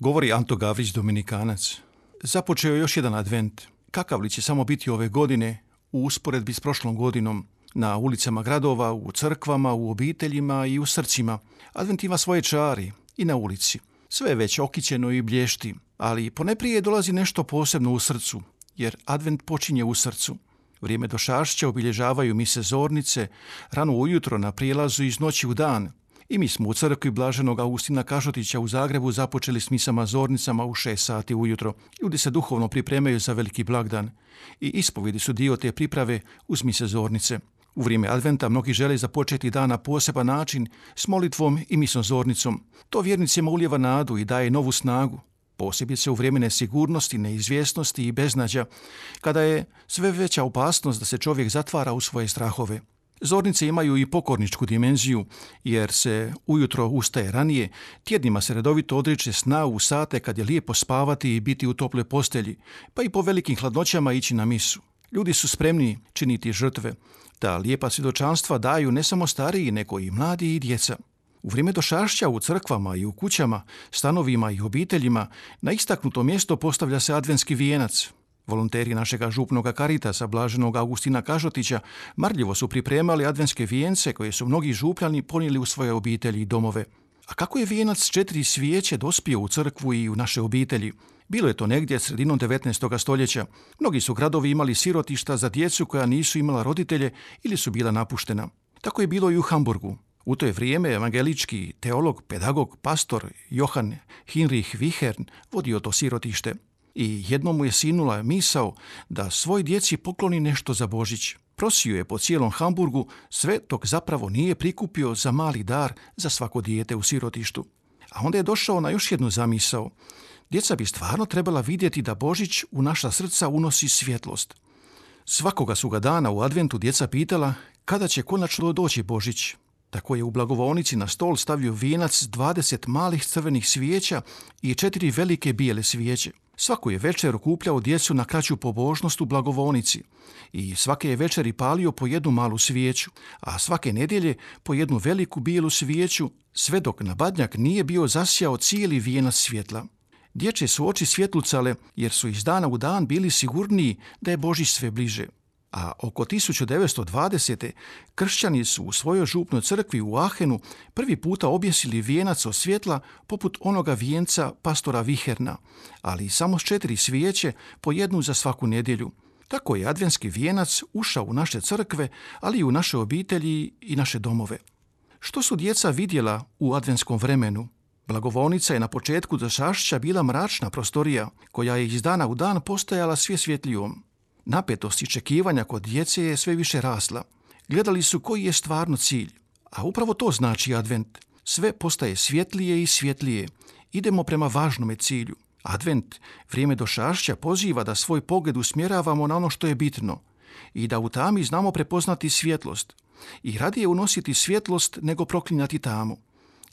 Govori Anto Gavrić Dominikanac. Započeo je još jedan advent. Kakav li će samo biti ove godine u usporedbi s prošlom godinom na ulicama gradova, u crkvama, u obiteljima i u srcima. Advent ima svoje čari i na ulici. Sve je već okićeno i blješti, ali poneprije dolazi nešto posebno u srcu, jer advent počinje u srcu. Vrijeme do šašća obilježavaju mi se zornice, rano ujutro na prijelazu iz noći u dan, i mi smo u crkvi Blaženog Augustina Kažotića u Zagrebu započeli s misama zornicama u 6 sati ujutro. Ljudi se duhovno pripremaju za veliki blagdan i ispovidi su dio te priprave uz mise zornice. U vrijeme adventa mnogi žele započeti dan na poseban način s molitvom i misom zornicom. To vjernicima ulijeva nadu i daje novu snagu, posebice u vrijeme nesigurnosti, neizvjesnosti i beznađa, kada je sve veća opasnost da se čovjek zatvara u svoje strahove. Zornice imaju i pokorničku dimenziju, jer se ujutro ustaje ranije, tjednima se redovito odriče sna u sate kad je lijepo spavati i biti u tople postelji, pa i po velikim hladnoćama ići na misu. Ljudi su spremni činiti žrtve. Ta lijepa svjedočanstva daju ne samo stariji, nego i mladi i djeca. U vrijeme došašća u crkvama i u kućama, stanovima i obiteljima na istaknuto mjesto postavlja se adventski vijenac, Volonteri našega župnoga karitasa, blaženog Augustina Kažotića, marljivo su pripremali adventske vijence koje su mnogi župljani ponijeli u svoje obitelji i domove. A kako je vijenac četiri svijeće dospio u crkvu i u naše obitelji? Bilo je to negdje sredinom 19. stoljeća. Mnogi su gradovi imali sirotišta za djecu koja nisu imala roditelje ili su bila napuštena. Tako je bilo i u Hamburgu. U to je vrijeme evangelički teolog, pedagog, pastor Johan Hinrich Wichern vodio to sirotište i jednom mu je sinula misao da svoj djeci pokloni nešto za Božić. Prosio je po cijelom Hamburgu sve dok zapravo nije prikupio za mali dar za svako dijete u sirotištu. A onda je došao na još jednu zamisao. Djeca bi stvarno trebala vidjeti da Božić u naša srca unosi svjetlost. Svakoga su ga dana u adventu djeca pitala kada će konačno doći Božić. Tako je u blagovonici na stol stavio vijenac 20 malih crvenih svijeća i četiri velike bijele svijeće. Svaku je večer okupljao djecu na kraću pobožnost u blagovonici i svake je večeri palio po jednu malu svijeću, a svake nedjelje po jednu veliku bijelu svijeću, sve dok na badnjak nije bio zasjao cijeli vijenac svjetla. Dječje su oči svjetlucale jer su iz dana u dan bili sigurniji da je Boži sve bliže a oko 1920. kršćani su u svojoj župnoj crkvi u Ahenu prvi puta objesili vijenac od svjetla poput onoga vijenca pastora Viherna, ali samo s četiri svijeće po jednu za svaku nedjelju. Tako je adventski vijenac ušao u naše crkve, ali i u naše obitelji i naše domove. Što su djeca vidjela u adventskom vremenu? Blagovonica je na početku šašća bila mračna prostorija, koja je iz dana u dan postajala sve svjetlijom. Napetost čekivanja kod djece je sve više rasla. Gledali su koji je stvarno cilj. A upravo to znači advent. Sve postaje svjetlije i svjetlije. Idemo prema važnome cilju. Advent, vrijeme došašća, poziva da svoj pogled usmjeravamo na ono što je bitno i da u tami znamo prepoznati svjetlost i radije unositi svjetlost nego proklinjati tamu.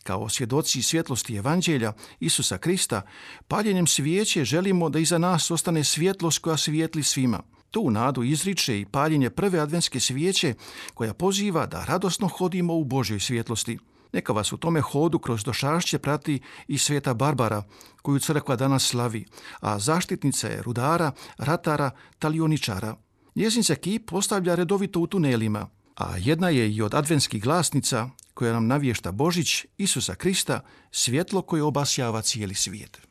Kao svjedoci svjetlosti Evanđelja Isusa Krista, paljenjem svijeće želimo da iza nas ostane svjetlost koja svijetli svima – tu nadu izriče i paljenje prve adventske svijeće koja poziva da radosno hodimo u Božoj svjetlosti. Neka vas u tome hodu kroz došašće prati i sveta Barbara, koju crkva danas slavi, a zaštitnica je rudara, ratara, talioničara. Njezin se kip postavlja redovito u tunelima, a jedna je i od adventskih glasnica koja nam navješta Božić, Isusa Krista, svjetlo koje obasjava cijeli svijet.